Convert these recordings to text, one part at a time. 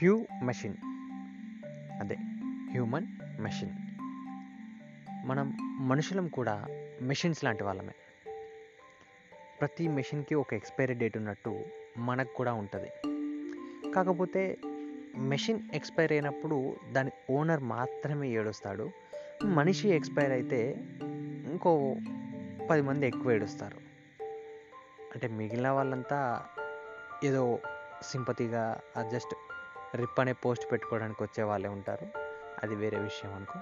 Hue machine అదే human machine మనం మనుషులం కూడా మెషిన్స్ లాంటి వాళ్ళమే. ప్రతి మెషిన్కి ఒక ఎక్స్పైరీ డేట్ ఉన్నట్టు మనకు కూడా ఉంటుంది. కాకపోతే మెషిన్ ఎక్స్పైర్ అయినప్పుడు దాని ఓనర్ మాత్రమే ఏడుస్తాడు. మనిషి ఎక్స్పైర్ అయితే ఇంకో పది మంది ఎక్కువ ఏడుస్తారు. అంటే మిగిలిన వాళ్ళంతా ఏదో సింపతిగా జస్ట్ రిప్ అనే పోస్ట్ పెట్టుకోవడానికి వచ్చే వాళ్ళే ఉంటారు. అది వేరే విషయం అనుకో.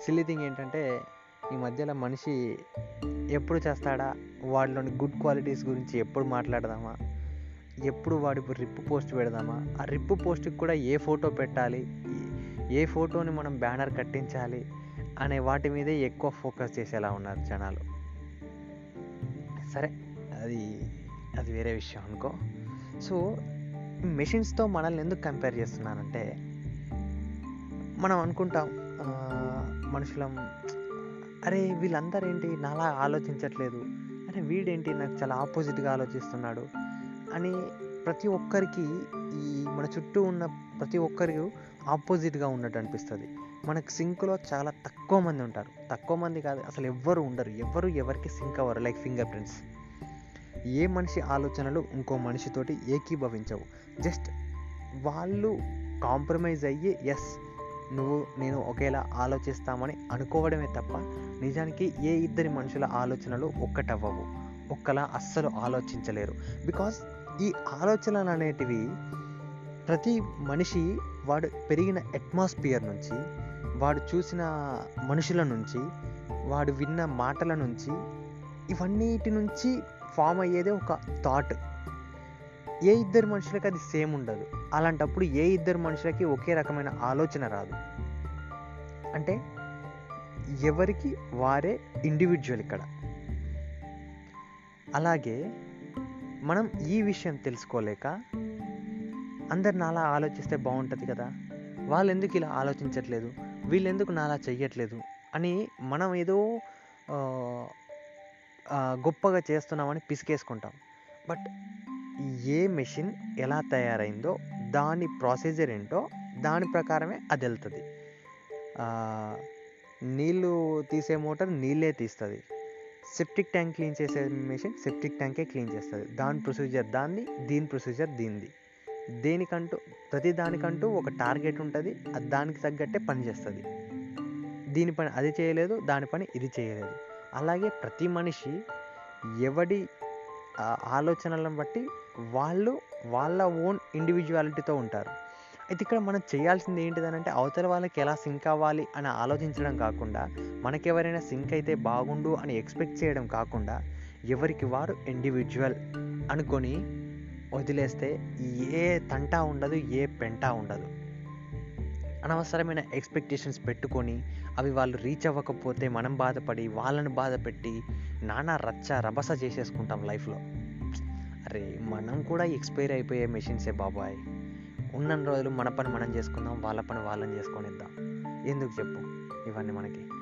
సిల్లీ థింగ్ ఏంటంటే ఈ మధ్యలో మనిషి ఎప్పుడు చేస్తాడా? వాడిలోని గుడ్ క్వాలిటీస్ గురించి ఎప్పుడు మాట్లాడదామా? ఎప్పుడు వాడి రిప్ పోస్ట్ పెడదామా? ఆ రిప్ పోస్ట్కి కూడా ఏ ఫోటో పెట్టాలి? ఏ ఫోటోని మనం బ్యానర్ కట్టించాలి? అనే వాటి మీదే ఎక్కువ ఫోకస్ చేసేలా ఉన్నారు జనాలు. సరే అది అది వేరే విషయం అనుకో. సో మెషిన్స్తో మనల్ని ఎందుకు కంపేర్ చేస్తున్నానంటే మనం అనుకుంటాం మనుషులం అరే వీళ్ళందరూ ఏంటి నాలా ఆలోచించట్లేదు అరే వీడేంటి నాకు చాలా ఆపోజిట్గా ఆలోచిస్తున్నాడు అని ప్రతి ఒక్కరికి ఈ మన చుట్టూ ఉన్న ప్రతి ఒక్కరికి ఆపోజిట్గా ఉన్నట్టు అనిపిస్తుంది. మనకు సింక్లో చాలా తక్కువ మంది ఉంటారు. తక్కువ మంది కాదు అసలు ఎవ్వరు ఉండరు. ఎవరు ఎవరికి సింక్ అవ్వరు. Like finger prints. ఏ మనిషి ఆలోచనలు ఇంకో మనిషితోటి ఏకీభవించవు. జస్ట్ వాళ్ళు కాంప్రమైజ్ అయ్యి ఎస్ నువ్వు నేను ఒకేలా ఆలోచిస్తామని అనుకోవడమే తప్ప నిజానికి ఏ ఇద్దరి మనుషుల ఆలోచనలు ఒక్కటవ్వవు. ఒక్కలా అస్సలు ఆలోచించలేరు. బికాస్ ఈ ఆలోచనలు అనేటివి ప్రతి మనిషి వాడు పెరిగిన అట్మాస్ఫియర్ నుంచి వాడు చూసిన మనుషుల నుంచి వాడు విన్న మాటల నుంచి ఇవన్నిటి నుంచి ఫామ్ అయ్యేదే ఒక థాట్. ఏ ఇద్దరు మనుషులకి అది సేమ్ ఉండదు. అలాంటప్పుడు ఏ ఇద్దరు మనుషులకి ఒకే రకమైన ఆలోచన రాదు. అంటే ఎవరికి వారే ఇండివిజువల్ ఇక్కడ. అలాగే మనం ఈ విషయం తెలుసుకోలేక అందరు నాలా ఆలోచిస్తే బాగుంటుంది కదా. వాళ్ళు ఎందుకు ఇలా ఆలోచించట్లేదు? వీళ్ళెందుకు నాలా చెయ్యట్లేదు? అని మనం ఏదో గొప్పగా చేస్తున్నామని పిసికేసుకుంటాం. బట్ ఏ మెషిన్ ఎలా తయారైందో దాని ప్రాసెసర్ ఏంటో దాని ప్రకారమే అది వెళ్తుంది. నీళ్ళు తీసే మోటార్ నీళ్ళే తీస్తుంది. సెప్టిక్ ట్యాంక్ క్లీన్ చేసే మెషిన్ సెప్టిక్ ట్యాంకే క్లీన్ చేస్తుంది. దాని ప్రొసీజర్ దాన్ని దీని ప్రొసీజర్ దీనిది. దేనికంటూ ప్రతి దానికంటూ ఒక టార్గెట్ ఉంటుంది. అది దానికి తగ్గట్టే పని చేస్తుంది. దీని పని అది చేయలేదు దాని పని ఇది చేయలేదు. అలాగే ప్రతి మనిషి ఎవడి ఆలోచనలను బట్టి వాళ్ళు వాళ్ళ ఓన్ ఇండివిజువాలిటీతో ఉంటారు. అయితే ఇక్కడ మనం చేయాల్సింది ఏంటిదనంటే అవతల వాళ్ళకి ఎలా సింక్ అవ్వాలి అని ఆలోచించడం కాకుండా మనకెవరైనా సింక్ అయితే బాగుండు అని ఎక్స్పెక్ట్ చేయడం కాకుండా ఎవరికి వారు ఇండివిజువల్ అనుకొని వదిలేస్తే ఏ తంటా ఉండదు ఏ పెంటా ఉండదు. అనవసరమైన ఎక్స్పెక్టేషన్స్ పెట్టుకొని అవి వాళ్ళు రీచ్ అవ్వకపోతే మనం బాధపడి వాళ్ళని బాధపెట్టి నానా రచ్చ రభస చేసేసుకుంటాం లైఫ్లో. అరే మనం కూడా ఎక్స్పైర్ అయిపోయే మెషిన్సే బాబాయ్. ఉన్న రోజులు మన పని మనం చేసుకుందాం వాళ్ళ పని వాళ్ళని చేసుకొనిద్దాం ఎందుకు చెప్పు? ఇవన్నీ మనకి.